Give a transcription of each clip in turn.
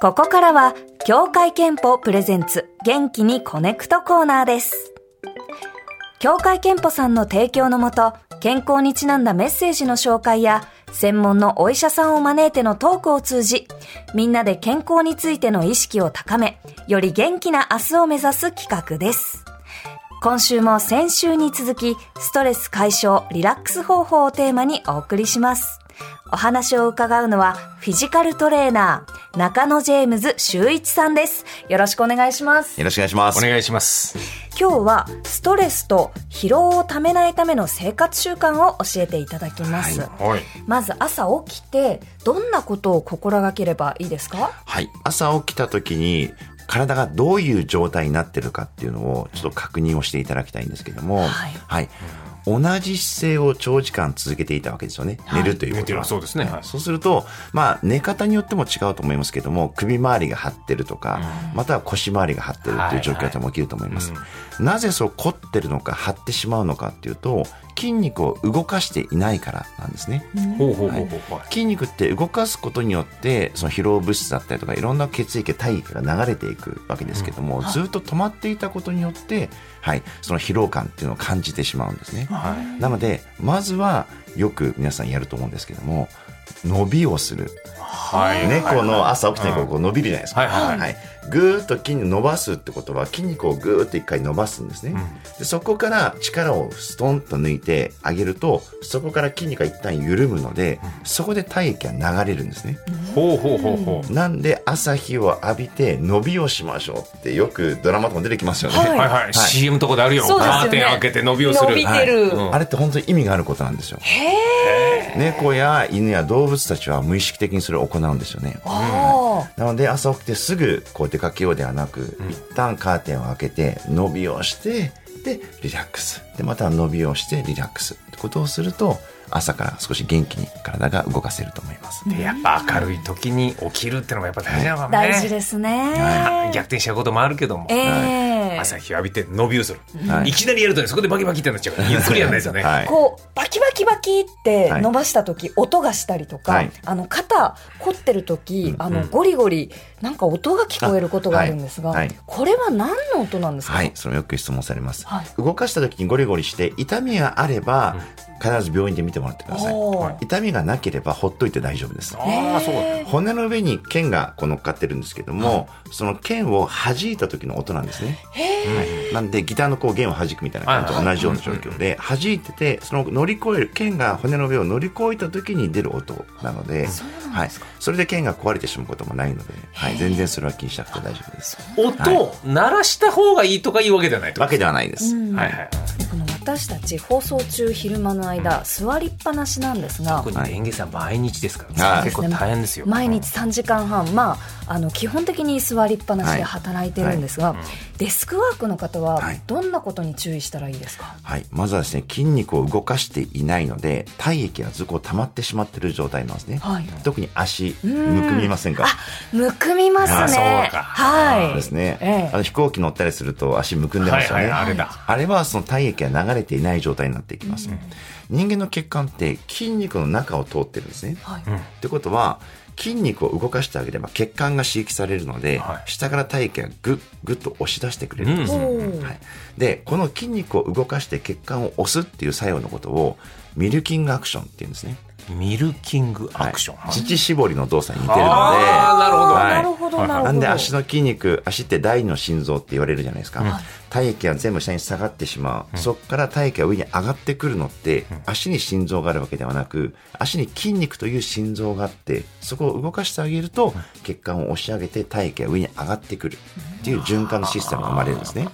ここからは、協会憲法プレゼンツ元気にコネクトコーナーです。協会憲法さんの提供のもと、健康にちなんだメッセージの紹介や、専門のお医者さんを招いてのトークを通じ、みんなで健康についての意識を高め、より元気な明日を目指す企画です。今週も先週に続き、ストレス解消、リラックス方法をテーマにお送りします。お話を伺うのは、フィジカルトレーナー、中野ジェームズ修一さんです。よろしくお願いします。よろしくお願いします。お願いします。今日は、ストレスと疲労をためないための生活習慣を教えていただきます。はい。まず朝起きて、どんなことを心がければいいですか？はい。朝起きた時に、体がどういう状態になってるかっていうのをちょっと確認をしていただきたいんですけども、はい同じ姿勢を長時間続けていたわけですよね。はい。寝るということは。寝てる。そうですね。はい。そうすると、まあ、寝方によっても違うと思いますけども、首周りが張ってるとか、または腰周りが張ってるっていう状況でも起きると思います。なぜそう凝ってるのか、張ってしまうのかっていうと、筋肉を動かしていないからなんですね。筋肉って動かすことによってその疲労物質だったりとかいろんな血液体液が流れていくわけですけども、ずっと止まっていたことによって、はい、その疲労感っていうのを感じてしまうんですね。なのでまずはよく皆さんやると思うんですけども伸びをする。猫の朝起きてこううんこう伸びるじゃないですか。はいはいはい、ぐーっと筋肉伸ばすってことは筋肉をぐーっと一回伸ばすんですね、でそこから力をストンと抜いてあげるとそこから筋肉が一旦緩むので、そこで体液が流れるんですね、ほうほうほうほう。なんで朝日を浴びて伸びをしましょうってよくドラマとか出てきますよね、はいはい。はい。CM とかであるよ。カーテン開けて伸びをする。伸びてる。うんあれって本当に意味があることなんですよ猫や犬や動物たちは無意識的にそれを行うんですよね。あなので朝起きてすぐこう出かけようではなく、一旦カーテンを開けて伸びをしてでリラックス。でまた伸びをしてリラックスってことをすると朝から少し元気に体が動かせると思います、でやっぱ明るい時に起きるってのがやっぱ大事なのかあ、もね。大事ですね。逆転しちゃうこともあるけども。ええ朝日浴びて伸びをする、はい。い、きなりやるとねそこでバキバキってなっちゃうからゆっくりやらないですよね、はい。こうバキバキバキってはい。伸ばした時、音がしたりとか、はい。あの肩凝ってる時、あのゴリゴリなんか音が聞こえることがあるんですが、これは何の音なんですか、はい、それもよく質問されます、はい。動かした時にゴリゴリして痛みがあれば、必ず病院で見てもらってください。痛みがなければほっといて大丈夫です。骨の上に剣がこう乗っかってるんですけども、その剣を弾いた時の音なんですね。はい。なんでギターのこう弦を弾くみたいな感じと同じような状況で弾いててその乗り越える剣が骨の上を乗り越えた時に出る音なので、はい、それで剣が壊れてしまうこともないので、はい、全然それは気にしなくて大丈夫です。音を鳴らした方がいいとかいうわけではないと、わけではないです。うん。はいはい私たち放送中昼間の間座りっぱなしなんですが特に電源さん毎日ですから、はい。結構大変ですよ。毎日3時間半、まあ、あの基本的に座りっぱなしで働いてるんですが、デスクワークの方ははい。どんなことに注意したらいいですか、はい、まずはですね筋肉を動かしていないので体液がずっと溜まってしまっている状態なんですね、はい。特に足ん。むくみませんか？あむくみますあそうねか。はい。ですね、ええ。あの飛行機乗ったりすると足むくんでますよね、はいはいあれだ。あれはその体液が流れていない状態になっていきます、人間の血管って筋肉の中を通ってるんですね、はい。ってことは筋肉を動かしてあげれば血管が刺激されるので、はい。下から体液がグッグッと押し出してくれるんです、うん。はい、でこの筋肉を動かして血管を押すっていう作用のことをミルキングアクションっていうんですねミルキングアクション、はい、乳搾りの動作に似てるので。なるほど。はい。なるほどなるほど。なんで足の筋肉足って第二の心臓って言われるじゃないですか、体液が全部下に下がってしまう、そこから体液が上に上がってくるのって、足に心臓があるわけではなく足に筋肉という心臓があってそこを動かしてあげると、血管を押し上げて体液が上に上がってくる。っていう循環のシステムが生まれるんですね、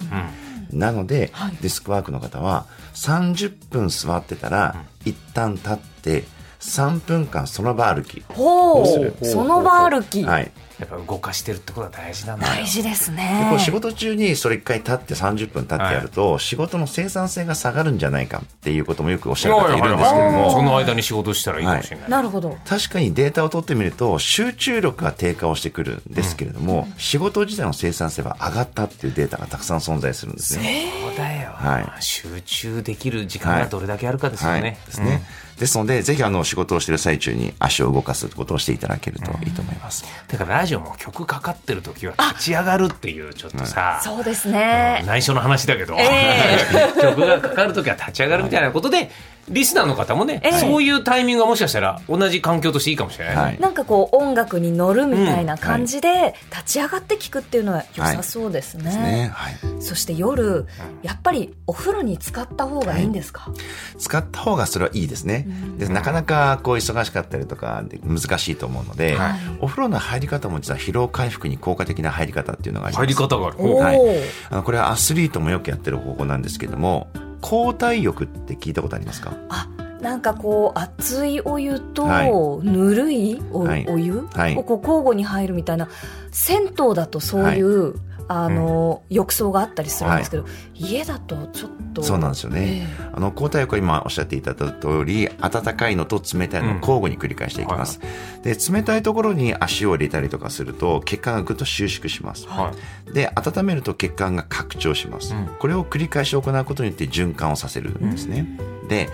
なので、デスクワークの方は30分座ってたら、一旦立って3分間その場歩き、ほどうする。うその場歩き、はい、やっぱ動かしてるってことは大事なんだよ。大事ですでねこう仕事中にそれ一回立って30分立ってやると、仕事の生産性が下がるんじゃないかっていうこともよくおっしゃる方いるんですけども、その間に仕事したらいいかもしれない、なるほど。確かにデータを取ってみると集中力が低下をしてくるんですけれども、仕事自体の生産性は上がったっていうデータがたくさん存在するんですね。そうだよ、はい。集中できる時間がどれだけあるかですよね、はい、ですね。ですので、ぜひあの仕事をしている最中に足を動かすことをしていただけるといいと思います。だからララジオも曲かかってる時は立ち上がるっていうちょっとさ、そうですね。内緒の話だけど、え。曲がかかる時は立ち上がるみたいなことで、リスナーの方もね、ええそういうタイミングがもしかしたら同じ環境としていいかもしれないね。はいなんかこう音楽に乗るみたいな感じで立ち上がって聞くっていうのは良さそうですね。ですね。はい。そして夜、やっぱりお風呂に使った方がいいんですか、使った方がそれはいいですね。でなかなかこう忙しかったりとかで難しいと思うので、はいお風呂の入り方も実は疲労回復に効果的な入り方っていうのがあります。入り方がある。はいあのこれはアスリートもよくやってる方法なんですけども、交代浴って聞いたことありますか？あなんかこう熱いお湯とはい。ぬるいお,、はい。はい。をこう交互に入るみたいな銭湯だとそういう、あの、浴槽があったりするんですけど、家だとちょっとそうなんですよね。えあの、交代浴は今おっしゃっていただいた通り、温かいのと冷たいのを交互に繰り返していきます。で、冷たいところに足を入れたりとかすると、血管がぐっと収縮します。はいで、温めると血管が拡張します。うんこれを繰り返し行うことによって循環をさせるんですね。で、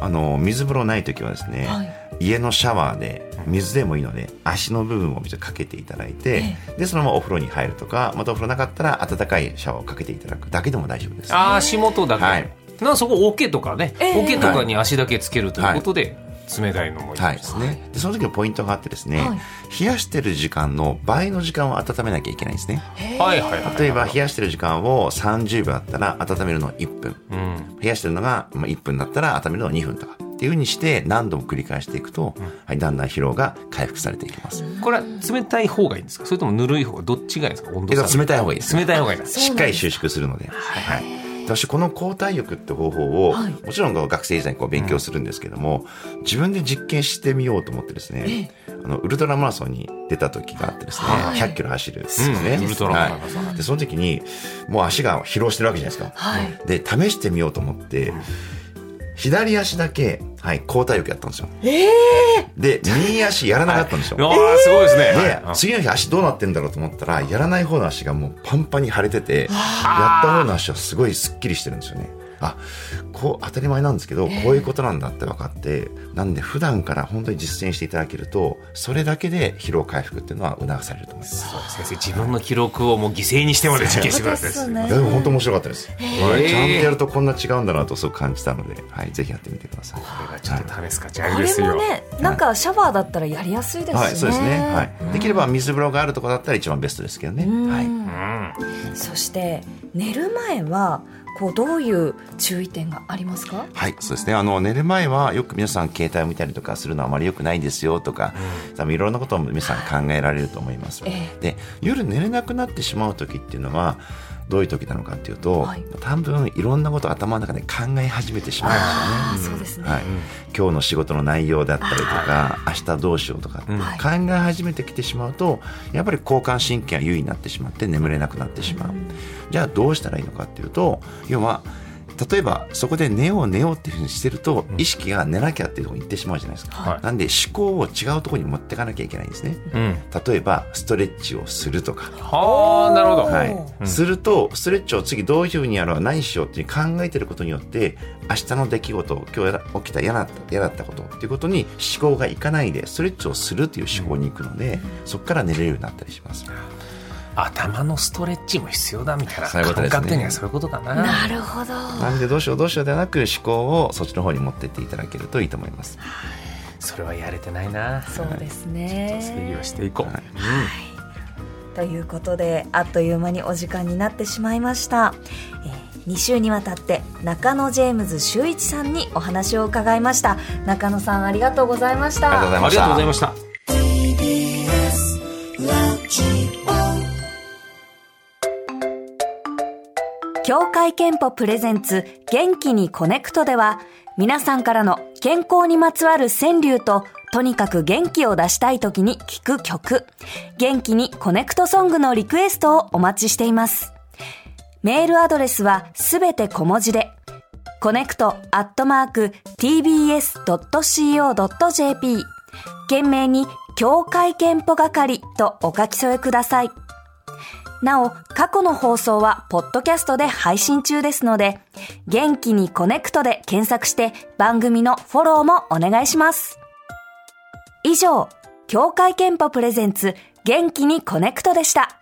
あの、水風呂ない時はですね、はい家のシャワーで水でもいいので足の部分を水かけていただいて、でそのままお風呂に入るとかまたお風呂なかったら温かいシャワーをかけていただくだけでも大丈夫です。ああ、足元だけ。はいなそこ桶とかね、ええ桶とかに足だけつけるということで、冷たいのもいいはいですね。で、その時のポイントがあってですね、はい冷やしてる時間の倍の時間を温めなきゃいけないんですね。はいはいはい。例えば、冷やしてる時間を30秒あったら温めるのは1分。うん。冷やしてるのがまあ1分だったら温めるのは2分とか。っていうふうにして何度も繰り返していくと、はい、だんだん疲労が回復されていきます。これは冷たい方がいいんですか？それともぬるい方がどっちがいいんですか？温度差。冷たい方がいいです。冷たい方がいいんだ。しっかり収縮するので。はい。私この交代浴って方法を、はい。もちろん学生時代にこう勉強するんですけども、自分で実験してみようと思ってですね、あのウルトラマラソンに出た時があってですね、はい。100キロ走るんですよね、うん。ウルトラマラソンはい。でその時にもう足が疲労してるわけじゃないですか、はい。で試してみようと思って、左足だけ、はい、交代浴やったんですよ。ええで右足やらなかったんですよ、ああ、すごいですね。ではい。次の日足どうなってんだろうと思ったらやらない方の足がもうパンパンに腫れててやった方の足はすごいスッキリしてるんですよねあこう当たり前なんですけどこういうことなんだって分かってなんで普段から本当に実践していただけるとそれだけで疲労回復っていうのは促されると思います。そう先生、自分の記録をもう犠牲にしてまで実験してくれたんですね。でも本当面白かったです、はい。へーちゃんとやるとこんな違うんだなとすごく感じたので、はい、ぜひやってみてください。これがちょっと試す価値あありですよ。れもねなんかシャワーだったらやりやすいですしね、はい、そうですね、はい、できれば水風呂があるところだったら一番ベストですけどね、はい。うん。そして寝る前はこうどういう注意点がありますか？はい、そうですね。あの、寝る前はよく皆さん携帯を見たりとかするのはあまり良くないですよとか、多分いろんなことを皆さん考えられると思います。えで、夜寝れなくなってしまう時っていうのは、どういう時なのかっていうと、はい。多分いろんなことを頭の中で考え始めてしまうんですよね。ああそうですね、はい、今日の仕事の内容だったりとか、明日どうしようとか、うん。はい。考え始めてきてしまうとやっぱり交感神経が優位になってしまって眠れなくなってしまう、じゃあどうしたらいいのかっていうと要は例えばそこで寝よう寝ようっていうふうにしてると、意識が寝なきゃっていうところに行ってしまうじゃないですか、はい。なんで思考を違うところに持っていかなきゃいけないんですね。うん。例えばストレッチをするとか。はあ、なるほど。はい。うん。するとストレッチを次どういうふうにやろう何しようって考えてることによって明日の出来事今日起きた嫌だった嫌だったことっていうことに思考がいかないでストレッチをするっていう思考に行くので、そこから寝れるようになったりします。頭のストレッチも必要だみたいな感覚的にはそういうことかな。なるほどなんでどうしようどうしようではなく思考をそっちの方に持ってっていただけるといいと思います。それはやれてないな。そうですね整理はしていこう。はいということであっという間にお時間になってしまいました、え2週にわたって中野ジェームズ修一さんにお話を伺いました中野さんありがとうございましたありがとうございました。協会けんぽ presents 元気にこねくとでは皆さんからの健康にまつわる川柳ととにかく元気を出したい時に聴く曲元気にこねくとソングのリクエストをお待ちしています。メールアドレスはすべて小文字でコネクトアットマーク tbs.co.jp 件名に協会けんぽ係とお書き添えください。なお、過去の放送は、ポッドキャストで配信中ですので、元気にこねくとで検索して、番組のフォローもお願いします。以上、協会けんぽ presents、元気にこねくとでした。